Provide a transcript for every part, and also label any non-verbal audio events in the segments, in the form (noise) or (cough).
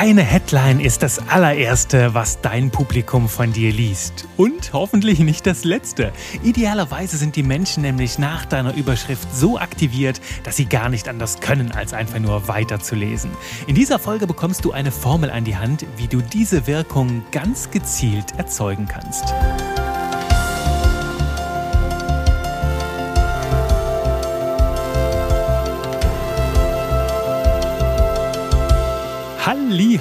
Deine Headline ist das allererste, was dein Publikum von dir liest. Und hoffentlich nicht das letzte. Idealerweise sind die Menschen nämlich nach deiner Überschrift so aktiviert, dass sie gar nicht anders können, als einfach nur weiterzulesen. In dieser Folge bekommst du eine Formel an die Hand, wie du diese Wirkung ganz gezielt erzeugen kannst.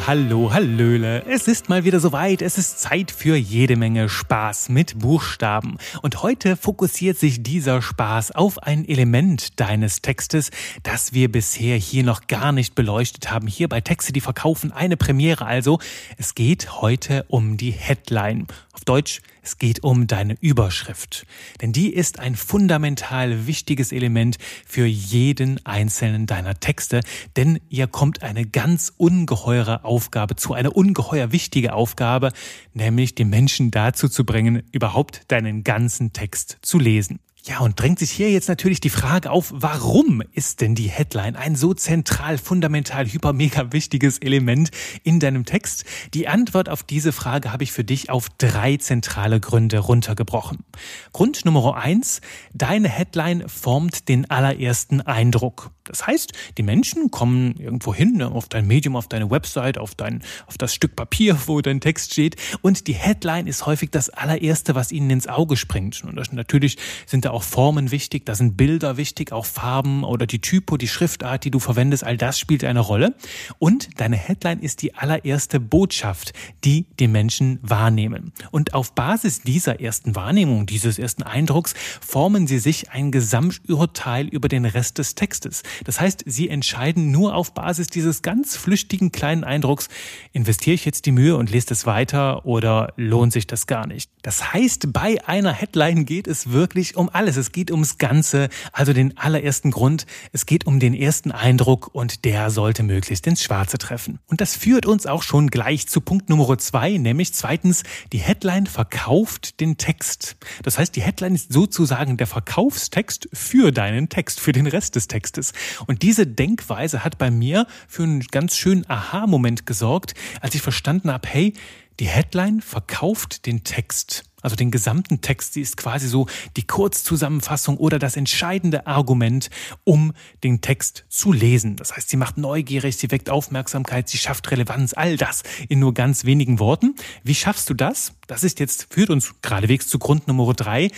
Hallo, hallöle. Es ist mal wieder soweit. Es ist Zeit für jede Menge Spaß mit Buchstaben. Und heute fokussiert sich dieser Spaß auf ein Element deines Textes, das wir bisher hier noch gar nicht beleuchtet haben. Hier bei Texte, die verkaufen eine Premiere also. Es geht heute um die Headline. Auf Deutsch, es geht um deine Überschrift. Denn die ist ein fundamental wichtiges Element für jeden einzelnen deiner Texte. Denn ihr kommt eine ganz ungeheure Aufgabe zu, eine ungeheuer wichtige Aufgabe, nämlich die Menschen dazu zu bringen, überhaupt deinen ganzen Text zu lesen. Ja, und drängt sich hier jetzt natürlich die Frage auf, warum ist denn die Headline ein so zentral, fundamental, hyper, mega wichtiges Element in deinem Text? Die Antwort auf diese Frage habe ich für dich auf drei zentrale Gründe runtergebrochen. Grund Nummer eins, deine Headline formt den allerersten Eindruck. Das heißt, die Menschen kommen irgendwo hin, ne, auf dein Medium, auf deine Website, auf dein, auf das Stück Papier, wo dein Text steht. Und die Headline ist häufig das allererste, was ihnen ins Auge springt. Und das, natürlich sind da auch Formen wichtig, da sind Bilder wichtig, auch Farben oder die Typo, die Schriftart, die du verwendest, all das spielt eine Rolle. Und deine Headline ist die allererste Botschaft, die die Menschen wahrnehmen. Und auf Basis dieser ersten Wahrnehmung, dieses ersten Eindrucks, formen sie sich ein Gesamturteil über den Rest des Textes. Das heißt, sie entscheiden nur auf Basis dieses ganz flüchtigen kleinen Eindrucks, investiere ich jetzt die Mühe und lese es weiter oder lohnt sich das gar nicht. Das heißt, bei einer Headline geht es wirklich um alles. Es geht ums Ganze, also den allerersten Grund. Es geht um den ersten Eindruck und der sollte möglichst ins Schwarze treffen. Und das führt uns auch schon gleich zu Punkt Nummer zwei, nämlich zweitens, die Headline verkauft den Text. Das heißt, die Headline ist sozusagen der Verkaufstext für deinen Text, für den Rest des Textes. Und diese Denkweise hat bei mir für einen ganz schönen Aha-Moment gesorgt, als ich verstanden habe, hey, die Headline verkauft den Text. Also den gesamten Text, sie ist quasi so die Kurzzusammenfassung oder das entscheidende Argument, um den Text zu lesen. Das heißt, sie macht neugierig, sie weckt Aufmerksamkeit, sie schafft Relevanz, all das in nur ganz wenigen Worten. Wie schaffst du das? Das ist jetzt, führt uns geradewegs zu Grund Nummer drei.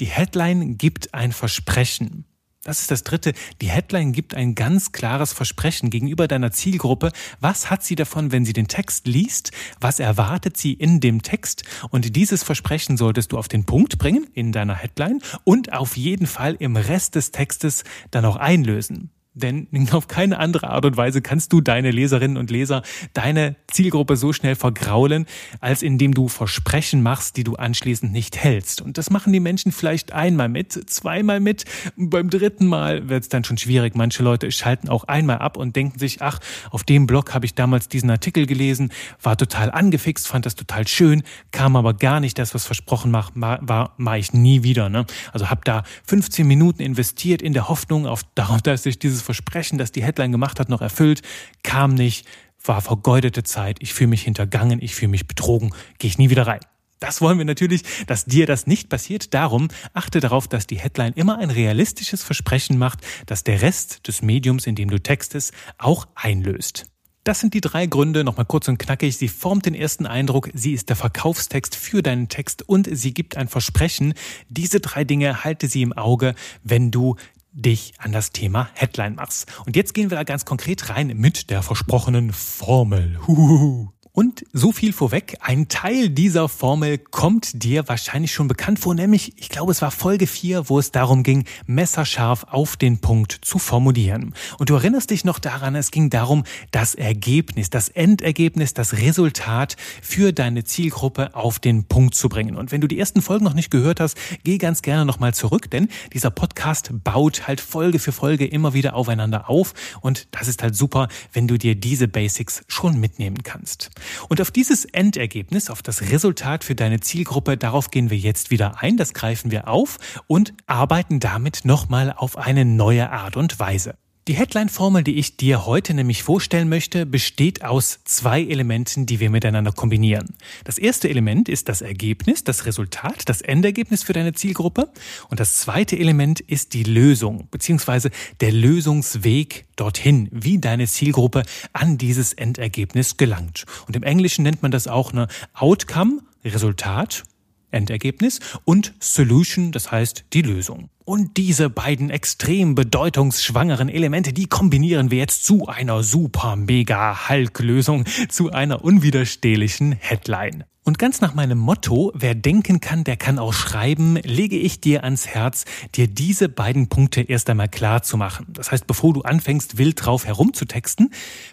Die Headline gibt ein Versprechen. Das ist das Dritte. Die Headline gibt ein ganz klares Versprechen gegenüber deiner Zielgruppe. Was hat sie davon, wenn sie den Text liest? Was erwartet sie in dem Text? Und dieses Versprechen solltest du auf den Punkt bringen in deiner Headline und auf jeden Fall im Rest des Textes dann auch einlösen. Denn (laughs) auf keine andere Art und Weise kannst du deine Leserinnen und Leser, deine Zielgruppe so schnell vergraulen, als indem du Versprechen machst, die du anschließend nicht hältst. Und das machen die Menschen vielleicht einmal mit, zweimal mit. Beim dritten Mal wird es dann schon schwierig. Manche Leute schalten auch einmal ab und denken sich, ach, auf dem Blog habe ich damals diesen Artikel gelesen, war total angefixt, fand das total schön, kam aber gar nicht das, was versprochen war, war mache ich nie wieder. Ne? Also habe da 15 Minuten investiert in der Hoffnung auf darauf, (laughs) dass ich dieses Versprechen, das die Headline gemacht hat, noch erfüllt, kam nicht, war vergeudete Zeit, ich fühle mich hintergangen, ich fühle mich betrogen, gehe ich nie wieder rein. Das wollen wir natürlich, dass dir das nicht passiert. Darum achte darauf, dass die Headline immer ein realistisches Versprechen macht, dass der Rest des Mediums, in dem du textest, auch einlöst. Das sind die drei Gründe, nochmal kurz und knackig. Sie formt den ersten Eindruck, sie ist der Verkaufstext für deinen Text und sie gibt ein Versprechen. Diese drei Dinge halte sie im Auge, wenn du dich an das Thema Headline machst. Und jetzt gehen wir da ganz konkret rein mit der versprochenen Formel. Huhuhu. Und so viel vorweg, ein Teil dieser Formel kommt dir wahrscheinlich schon bekannt vor, nämlich, ich glaube, es war Folge 4, wo es darum ging, messerscharf auf den Punkt zu formulieren. Und du erinnerst dich noch daran, es ging darum, das Ergebnis, das Endergebnis, das Resultat für deine Zielgruppe auf den Punkt zu bringen. Und wenn du die ersten Folgen noch nicht gehört hast, geh ganz gerne nochmal zurück, denn dieser Podcast baut halt Folge für Folge immer wieder aufeinander auf. Und das ist halt super, wenn du dir diese Basics schon mitnehmen kannst. Und auf dieses Endergebnis, auf das Resultat für deine Zielgruppe, darauf gehen wir jetzt wieder ein, das greifen wir auf und arbeiten damit nochmal auf eine neue Art und Weise. Die Headline-Formel, die ich dir heute nämlich vorstellen möchte, besteht aus zwei Elementen, die wir miteinander kombinieren. Das erste Element ist das Ergebnis, das Resultat, das Endergebnis für deine Zielgruppe. Und das zweite Element ist die Lösung, beziehungsweise der Lösungsweg dorthin, wie deine Zielgruppe an dieses Endergebnis gelangt. Und im Englischen nennt man das auch eine Outcome, Resultat Endergebnis und Solution, das heißt die Lösung. Und diese beiden extrem bedeutungsschwangeren Elemente, die kombinieren wir jetzt zu einer super mega Hulk-Lösung, zu einer unwiderstehlichen Headline. Und ganz nach meinem Motto, wer denken kann, der kann auch schreiben, lege ich dir ans Herz, dir diese beiden Punkte erst einmal klar zu machen. Das heißt, bevor du anfängst, wild drauf herumzutexten,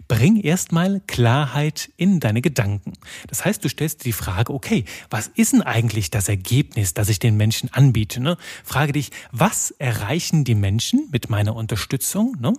bring erstmal Klarheit in deine Gedanken. Das heißt, du stellst dir die Frage, okay, was ist denn eigentlich das Ergebnis, das ich den Menschen anbiete? Ne? Frage dich, was erreichen die Menschen mit meiner Unterstützung? Ne?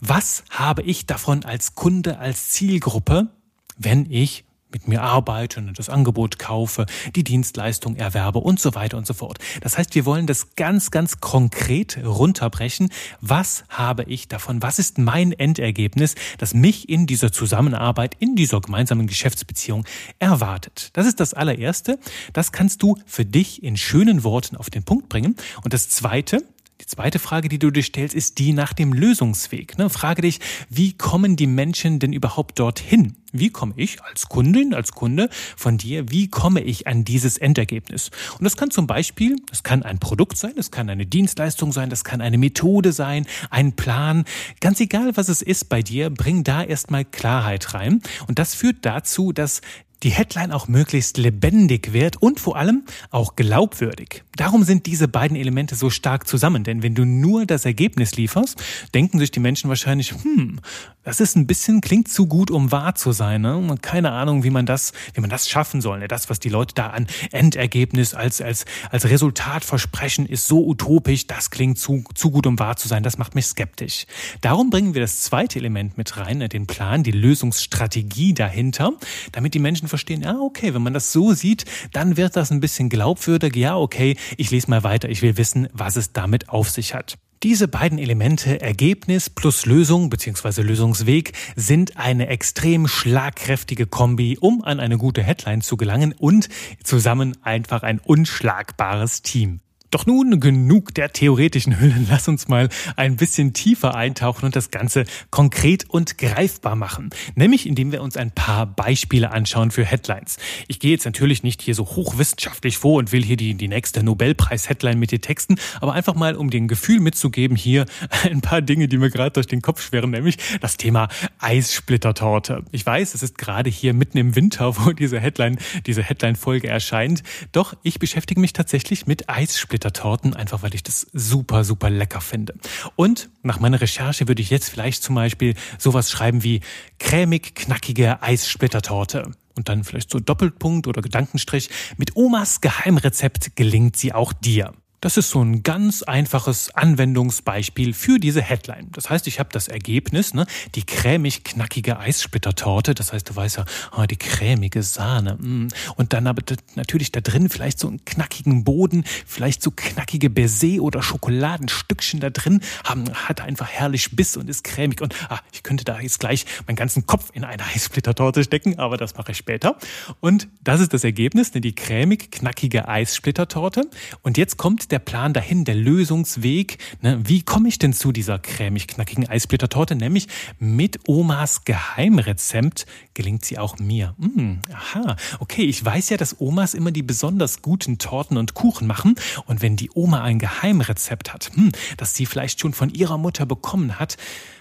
Was habe ich davon als Kunde, als Zielgruppe, wenn ich mit mir arbeite und das Angebot kaufe, die Dienstleistung erwerbe und so weiter und so fort. Das heißt, wir wollen das ganz, ganz konkret runterbrechen. Was habe ich davon? Was ist mein Endergebnis, das mich in dieser Zusammenarbeit, in dieser gemeinsamen Geschäftsbeziehung erwartet? Das ist das allererste. Das kannst du für dich in schönen Worten auf den Punkt bringen. Und das zweite, die zweite Frage, die du dir stellst, ist die nach dem Lösungsweg. Ne? Frage dich, wie kommen die Menschen denn überhaupt dorthin? Wie komme ich als Kundin, als Kunde von dir, wie komme ich an dieses Endergebnis? Und das kann zum Beispiel, das kann ein Produkt sein, das kann eine Dienstleistung sein, das kann eine Methode sein, ein Plan. Ganz egal, was es ist bei dir, bring da erstmal Klarheit rein. Und das führt dazu, dass die Headline auch möglichst lebendig wird und vor allem auch glaubwürdig. Darum sind diese beiden Elemente so stark zusammen, denn wenn du nur das Ergebnis lieferst, denken sich die Menschen wahrscheinlich, hm, das ist ein bisschen, klingt zu gut, um wahr zu sein. Ne? Keine Ahnung, wie man das, wie man das schaffen soll. Ne? Das, was die Leute da an Endergebnis als, als, als Resultat versprechen, ist so utopisch, das klingt zu, zu gut, um wahr zu sein. Das macht mich skeptisch. Darum bringen wir das zweite Element mit rein, ne? den Plan, die Lösungsstrategie dahinter, damit die Menschen verstehen, ja, okay, wenn man das so sieht, dann wird das ein bisschen glaubwürdig. Ja, okay, ich lese mal weiter, ich will wissen, was es damit auf sich hat. Diese beiden Elemente Ergebnis plus Lösung bzw. Lösungsweg sind eine extrem schlagkräftige Kombi, um an eine gute Headline zu gelangen und zusammen einfach ein unschlagbares Team. Doch nun genug der theoretischen Hüllen. Lass uns mal ein bisschen tiefer eintauchen und das Ganze konkret und greifbar machen. Nämlich indem wir uns ein paar Beispiele anschauen für Headlines. Ich gehe jetzt natürlich nicht hier so hochwissenschaftlich vor und will hier die, die nächste Nobelpreis-Headline mit dir texten, aber einfach mal, um den Gefühl mitzugeben, hier (laughs) ein paar Dinge, die mir gerade durch den Kopf schweren, nämlich das Thema Eissplittertorte. Ich weiß, es ist gerade hier mitten im Winter, wo diese Headline, diese Headline-Folge erscheint. Doch ich beschäftige mich tatsächlich mit Eissplittertorte. Torten, einfach weil ich das super, super lecker finde. Und nach meiner Recherche würde ich jetzt vielleicht zum Beispiel sowas schreiben wie cremig knackige Eissplittertorte. Und dann vielleicht so Doppelpunkt oder Gedankenstrich. Mit Omas Geheimrezept gelingt sie auch dir. Das ist so ein ganz einfaches Anwendungsbeispiel für diese Headline. Das heißt, ich habe das Ergebnis, ne, die cremig-knackige Eissplittertorte. Das heißt, du weißt ja, oh, die cremige Sahne. Mm. Und dann aber natürlich da drin vielleicht so einen knackigen Boden, vielleicht so knackige Baiser oder Schokoladenstückchen da drin, hat einfach herrlich Biss und ist cremig. Und ah, ich könnte da jetzt gleich meinen ganzen Kopf in eine Eissplittertorte stecken, aber das mache ich später. Und das ist das Ergebnis, ne, die cremig-knackige Eissplittertorte. Und jetzt kommt der Plan dahin, der Lösungsweg? Ne? Wie komme ich denn zu dieser cremig-knackigen Eisblittertorte? Nämlich mit Omas Geheimrezept gelingt sie auch mir. Hm, aha, okay, ich weiß ja, dass Omas immer die besonders guten Torten und Kuchen machen. Und wenn die Oma ein Geheimrezept hat, hm, das sie vielleicht schon von ihrer Mutter bekommen hat,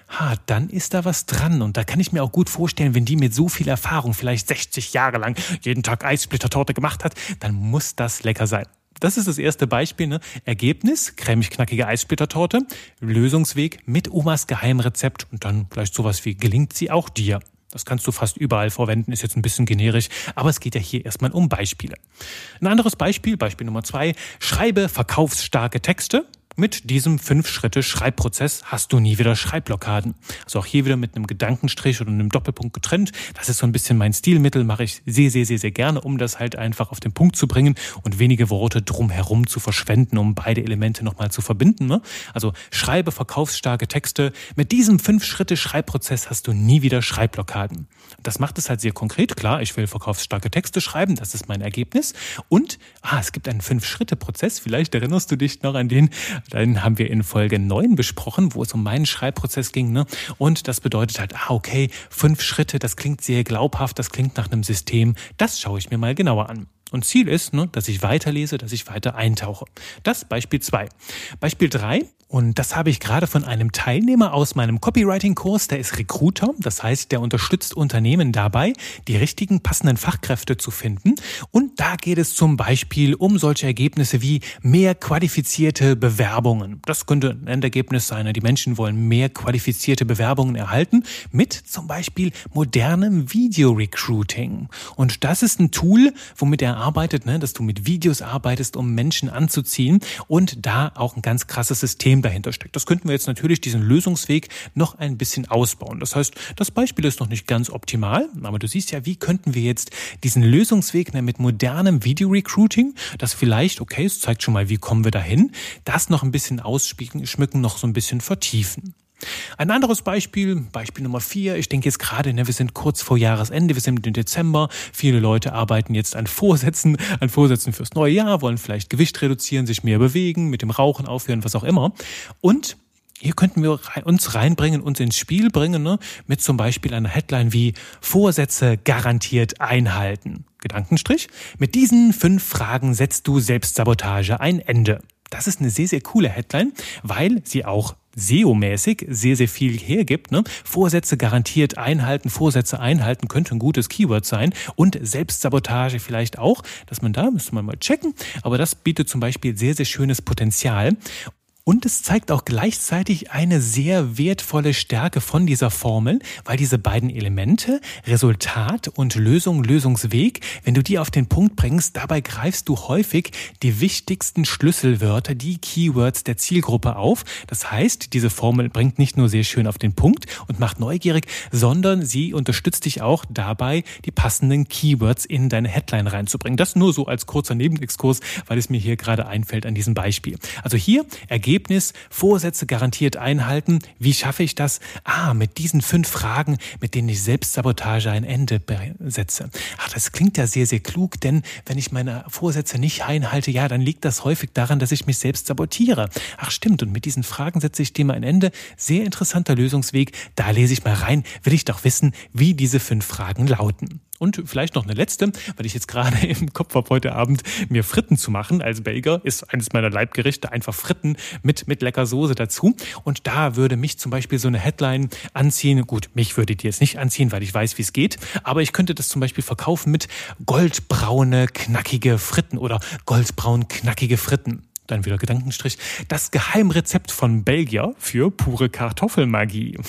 ha, dann ist da was dran. Und da kann ich mir auch gut vorstellen, wenn die mit so viel Erfahrung, vielleicht 60 Jahre lang, jeden Tag Eissplittertorte gemacht hat, dann muss das lecker sein. Das ist das erste Beispiel. Ne? Ergebnis, cremig-knackige Eissplittertorte. Lösungsweg mit Omas Geheimrezept und dann vielleicht sowas wie gelingt sie auch dir. Das kannst du fast überall verwenden, ist jetzt ein bisschen generisch, aber es geht ja hier erstmal um Beispiele. Ein anderes Beispiel, Beispiel Nummer zwei, schreibe verkaufsstarke Texte mit diesem Fünf-Schritte-Schreibprozess hast du nie wieder Schreibblockaden. Also auch hier wieder mit einem Gedankenstrich oder einem Doppelpunkt getrennt. Das ist so ein bisschen mein Stilmittel, mache ich sehr, sehr, sehr, sehr gerne, um das halt einfach auf den Punkt zu bringen und wenige Worte drumherum zu verschwenden, um beide Elemente nochmal zu verbinden. Ne? Also schreibe verkaufsstarke Texte. Mit diesem Fünf-Schritte-Schreibprozess hast du nie wieder Schreibblockaden. Das macht es halt sehr konkret. Klar, ich will verkaufsstarke Texte schreiben, das ist mein Ergebnis. Und ah, es gibt einen Fünf-Schritte-Prozess. Vielleicht erinnerst du dich noch an den, den haben wir in Folge 9 besprochen, wo es um meinen Schreibprozess ging. Ne? Und das bedeutet halt, ah, okay, fünf Schritte, das klingt sehr glaubhaft, das klingt nach einem System. Das schaue ich mir mal genauer an. Und Ziel ist, ne, dass ich weiterlese, dass ich weiter eintauche. Das Beispiel zwei. Beispiel drei und das habe ich gerade von einem Teilnehmer aus meinem Copywriting-Kurs, der ist Recruiter, das heißt, der unterstützt Unternehmen dabei, die richtigen passenden Fachkräfte zu finden. Und da geht es zum Beispiel um solche Ergebnisse wie mehr qualifizierte Bewerbungen. Das könnte ein Endergebnis sein. Die Menschen wollen mehr qualifizierte Bewerbungen erhalten mit zum Beispiel modernem Video-Recruiting. Und das ist ein Tool, womit er arbeitet, ne, dass du mit Videos arbeitest, um Menschen anzuziehen und da auch ein ganz krasses System dahinter steckt. Das könnten wir jetzt natürlich diesen Lösungsweg noch ein bisschen ausbauen. Das heißt, das Beispiel ist noch nicht ganz optimal, aber du siehst ja, wie könnten wir jetzt diesen Lösungsweg mit modernem Video-Recruiting, das vielleicht, okay, es zeigt schon mal, wie kommen wir dahin, das noch ein bisschen ausschmücken, noch so ein bisschen vertiefen. Ein anderes Beispiel, Beispiel Nummer vier. Ich denke jetzt gerade, ne, wir sind kurz vor Jahresende, wir sind im Dezember. Viele Leute arbeiten jetzt an Vorsätzen, an Vorsätzen fürs neue Jahr, wollen vielleicht Gewicht reduzieren, sich mehr bewegen, mit dem Rauchen aufhören, was auch immer. Und hier könnten wir uns reinbringen, uns ins Spiel bringen, ne, mit zum Beispiel einer Headline wie Vorsätze garantiert einhalten. Gedankenstrich. Mit diesen fünf Fragen setzt du Selbstsabotage ein Ende. Das ist eine sehr, sehr coole Headline, weil sie auch SEO-mäßig sehr, sehr viel hergibt. Ne? Vorsätze garantiert einhalten, Vorsätze einhalten könnte ein gutes Keyword sein und Selbstsabotage vielleicht auch, dass man da, müsste man mal checken, aber das bietet zum Beispiel sehr, sehr schönes Potenzial. Und es zeigt auch gleichzeitig eine sehr wertvolle Stärke von dieser Formel, weil diese beiden Elemente, Resultat und Lösung, Lösungsweg, wenn du die auf den Punkt bringst, dabei greifst du häufig die wichtigsten Schlüsselwörter, die Keywords der Zielgruppe auf. Das heißt, diese Formel bringt nicht nur sehr schön auf den Punkt und macht neugierig, sondern sie unterstützt dich auch dabei, die passenden Keywords in deine Headline reinzubringen. Das nur so als kurzer Nebenexkurs, weil es mir hier gerade einfällt an diesem Beispiel. Also hier ergeben Ergebnis, Vorsätze garantiert einhalten. Wie schaffe ich das? Ah, mit diesen fünf Fragen, mit denen ich Selbstsabotage ein Ende setze. Ach, das klingt ja sehr, sehr klug, denn wenn ich meine Vorsätze nicht einhalte, ja, dann liegt das häufig daran, dass ich mich selbst sabotiere. Ach, stimmt. Und mit diesen Fragen setze ich dem ein Ende. Sehr interessanter Lösungsweg. Da lese ich mal rein, will ich doch wissen, wie diese fünf Fragen lauten. Und vielleicht noch eine letzte, weil ich jetzt gerade (laughs) im Kopf habe, heute Abend mir Fritten zu machen als Belgier, ist eines meiner Leibgerichte, einfach Fritten mit, mit lecker Soße dazu. Und da würde mich zum Beispiel so eine Headline anziehen. Gut, mich würde die jetzt nicht anziehen, weil ich weiß, wie es geht. Aber ich könnte das zum Beispiel verkaufen mit goldbraune, knackige Fritten oder goldbraun, knackige Fritten dann wieder Gedankenstrich, das Geheimrezept von Belgier für pure Kartoffelmagie. (laughs)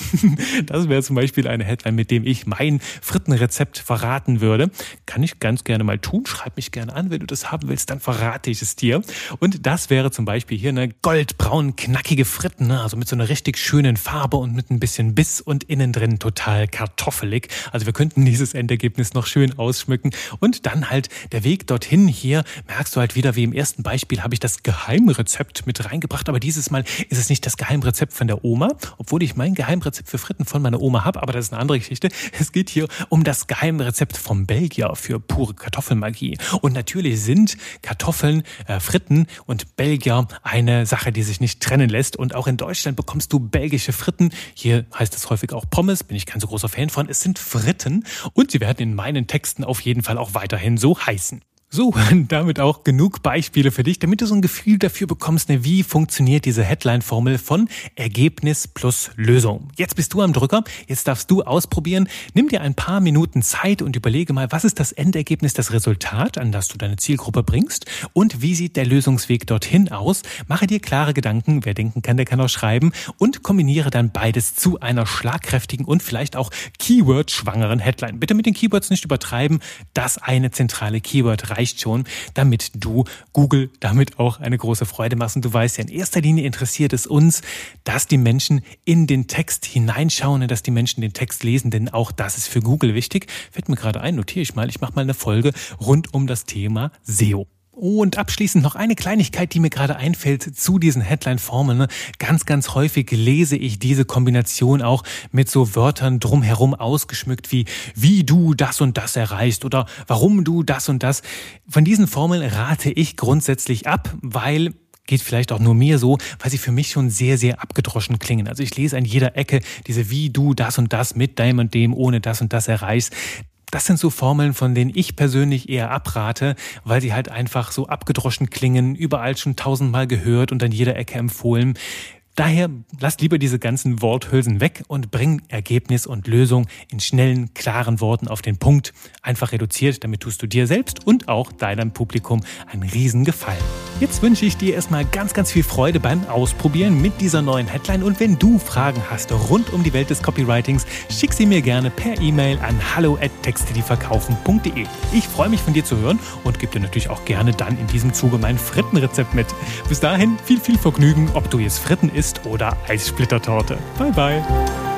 Das wäre zum Beispiel eine Headline, mit dem ich mein Frittenrezept verraten würde. Kann ich ganz gerne mal tun. Schreib mich gerne an, wenn du das haben willst, dann verrate ich es dir. Und das wäre zum Beispiel hier eine goldbraun, knackige Fritten, ne? also mit so einer richtig schönen Farbe und mit ein bisschen Biss und innen drin total kartoffelig. Also wir könnten dieses Endergebnis noch schön ausschmücken. Und dann halt der Weg dorthin hier, merkst du halt wieder, wie im ersten Beispiel habe ich das Geheimrezept Geheimrezept mit reingebracht, aber dieses Mal ist es nicht das Geheimrezept von der Oma, obwohl ich mein Geheimrezept für Fritten von meiner Oma habe, aber das ist eine andere Geschichte. Es geht hier um das Geheimrezept vom Belgier für pure Kartoffelmagie. Und natürlich sind Kartoffeln, äh, Fritten und Belgier eine Sache, die sich nicht trennen lässt. Und auch in Deutschland bekommst du belgische Fritten. Hier heißt es häufig auch Pommes, bin ich kein so großer Fan von. Es sind Fritten und sie werden in meinen Texten auf jeden Fall auch weiterhin so heißen. So, (laughs) damit auch genug Beispiele für dich, damit du so ein Gefühl dafür bekommst, ne, wie funktioniert diese Headline-Formel von Ergebnis plus Lösung. Jetzt bist du am Drücker, jetzt darfst du ausprobieren. Nimm dir ein paar Minuten Zeit und überlege mal, was ist das Endergebnis, das Resultat, an das du deine Zielgruppe bringst und wie sieht der Lösungsweg dorthin aus. Mache dir klare Gedanken, wer denken kann, der kann auch schreiben und kombiniere dann beides zu einer schlagkräftigen und vielleicht auch Keyword-schwangeren Headline. Bitte mit den Keywords nicht übertreiben, das eine zentrale Keyword rein reicht schon, damit du Google damit auch eine große Freude machst. Und du weißt ja, in erster Linie interessiert es uns, dass die Menschen in den Text hineinschauen und dass die Menschen den Text lesen, denn auch das ist für Google wichtig. Fällt mir gerade ein, notiere ich mal, ich mache mal eine Folge rund um das Thema SEO. Und abschließend noch eine Kleinigkeit, die mir gerade einfällt zu diesen Headline-Formeln. Ne? Ganz, ganz häufig lese ich diese Kombination auch mit so Wörtern drumherum ausgeschmückt wie wie du das und das erreichst oder warum du das und das. Von diesen Formeln rate ich grundsätzlich ab, weil geht vielleicht auch nur mir so, weil sie für mich schon sehr, sehr abgedroschen klingen. Also ich lese an jeder Ecke diese wie du das und das mit deinem und dem ohne das und das erreichst. Das sind so Formeln, von denen ich persönlich eher abrate, weil sie halt einfach so abgedroschen klingen, überall schon tausendmal gehört und an jeder Ecke empfohlen. Daher lass lieber diese ganzen Worthülsen weg und bring Ergebnis und Lösung in schnellen, klaren Worten auf den Punkt. Einfach reduziert, damit tust du dir selbst und auch deinem Publikum einen riesen Gefallen. Jetzt wünsche ich dir erstmal ganz, ganz viel Freude beim Ausprobieren mit dieser neuen Headline und wenn du Fragen hast rund um die Welt des Copywritings, schick sie mir gerne per E-Mail an hallo at. Ich freue mich von dir zu hören und gebe dir natürlich auch gerne dann in diesem Zuge mein Frittenrezept mit. Bis dahin viel, viel Vergnügen, ob du jetzt Fritten isst isst oder Eissplittertorte. Bye bye.